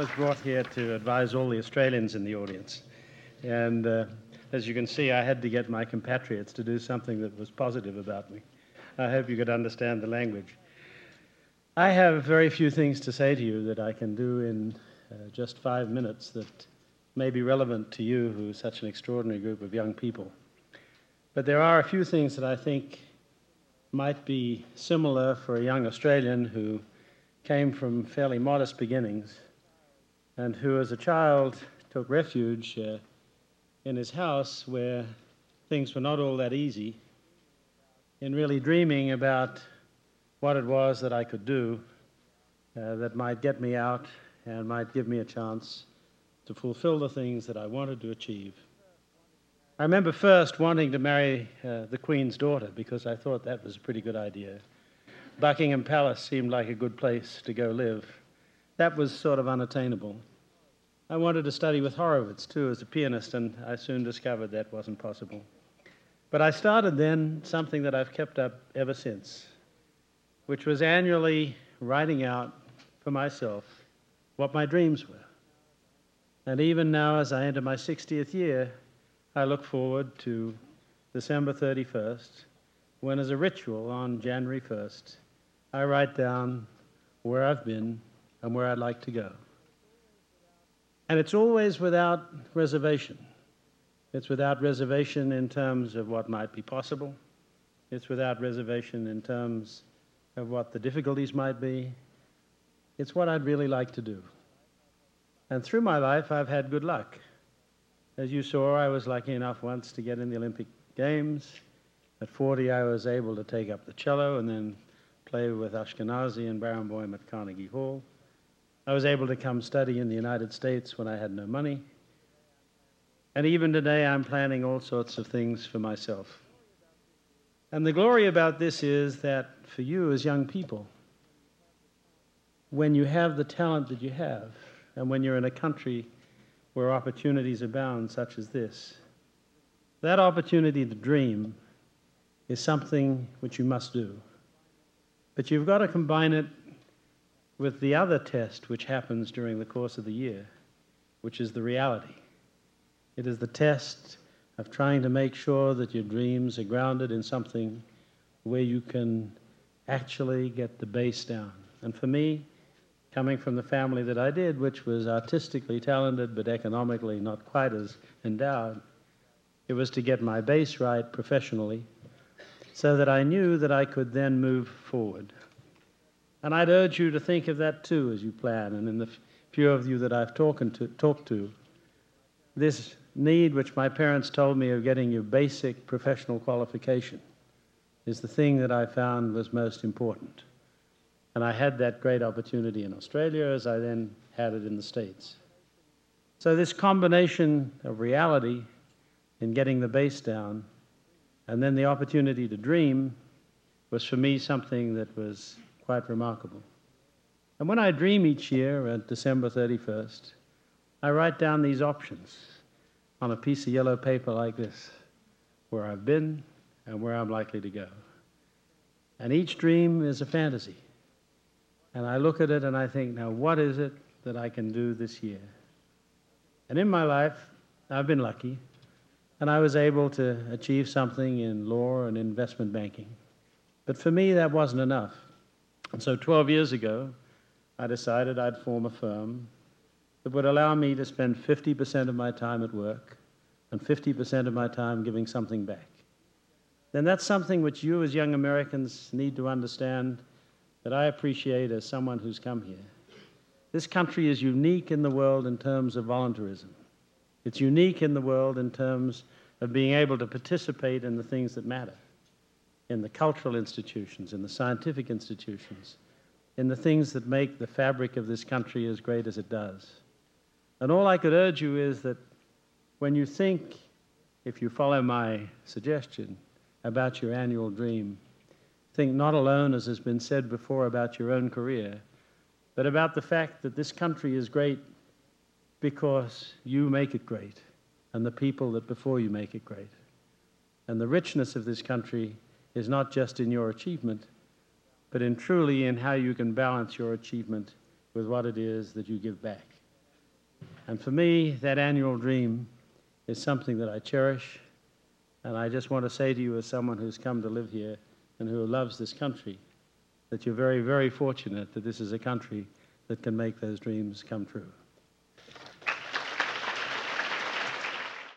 was brought here to advise all the Australians in the audience. And uh, as you can see, I had to get my compatriots to do something that was positive about me. I hope you could understand the language. I have very few things to say to you that I can do in uh, just five minutes that may be relevant to you, who is such an extraordinary group of young people. But there are a few things that I think might be similar for a young Australian who came from fairly modest beginnings and who, as a child, took refuge uh, in his house where things were not all that easy, in really dreaming about what it was that I could do uh, that might get me out and might give me a chance to fulfill the things that I wanted to achieve. I remember first wanting to marry uh, the Queen's daughter because I thought that was a pretty good idea. Buckingham Palace seemed like a good place to go live. That was sort of unattainable. I wanted to study with Horowitz too as a pianist, and I soon discovered that wasn't possible. But I started then something that I've kept up ever since, which was annually writing out for myself what my dreams were. And even now, as I enter my 60th year, I look forward to December 31st, when, as a ritual on January 1st, I write down where I've been and where I'd like to go. And it's always without reservation. It's without reservation in terms of what might be possible. It's without reservation in terms of what the difficulties might be. It's what I'd really like to do. And through my life, I've had good luck. As you saw, I was lucky enough once to get in the Olympic Games. At 40, I was able to take up the cello and then play with Ashkenazy and Barenboim at Carnegie Hall. I was able to come study in the United States when I had no money. And even today, I'm planning all sorts of things for myself. And the glory about this is that for you as young people, when you have the talent that you have, and when you're in a country where opportunities abound, such as this, that opportunity to dream is something which you must do. But you've got to combine it with the other test which happens during the course of the year, which is the reality. It is the test of trying to make sure that your dreams are grounded in something where you can actually get the base down. And for me, coming from the family that I did, which was artistically talented but economically not quite as endowed, it was to get my base right professionally so that I knew that I could then move forward. And I'd urge you to think of that too as you plan. And in the few of you that I've talked to, talked to, this need which my parents told me of getting your basic professional qualification is the thing that I found was most important. And I had that great opportunity in Australia as I then had it in the States. So, this combination of reality in getting the base down and then the opportunity to dream was for me something that was quite remarkable. And when I dream each year at December 31st, I write down these options on a piece of yellow paper like this where I've been and where I'm likely to go. And each dream is a fantasy. And I look at it and I think, now, what is it that I can do this year? And in my life, I've been lucky and I was able to achieve something in law and investment banking. But for me, that wasn't enough. And so 12 years ago, I decided I'd form a firm that would allow me to spend 50% of my time at work and 50% of my time giving something back. Then that's something which you, as young Americans, need to understand that I appreciate as someone who's come here. This country is unique in the world in terms of voluntarism. It's unique in the world in terms of being able to participate in the things that matter in the cultural institutions, in the scientific institutions, in the things that make the fabric of this country as great as it does. And all I could urge you is that when you think, if you follow my suggestion, about your annual dream, think not alone, as has been said before, about your own career, but about the fact that this country is great because you make it great and the people that before you make it great. And the richness of this country is not just in your achievement, but in truly in how you can balance your achievement with what it is that you give back. And for me, that annual dream is something that I cherish. And I just want to say to you, as someone who's come to live here and who loves this country, that you're very, very fortunate that this is a country that can make those dreams come true.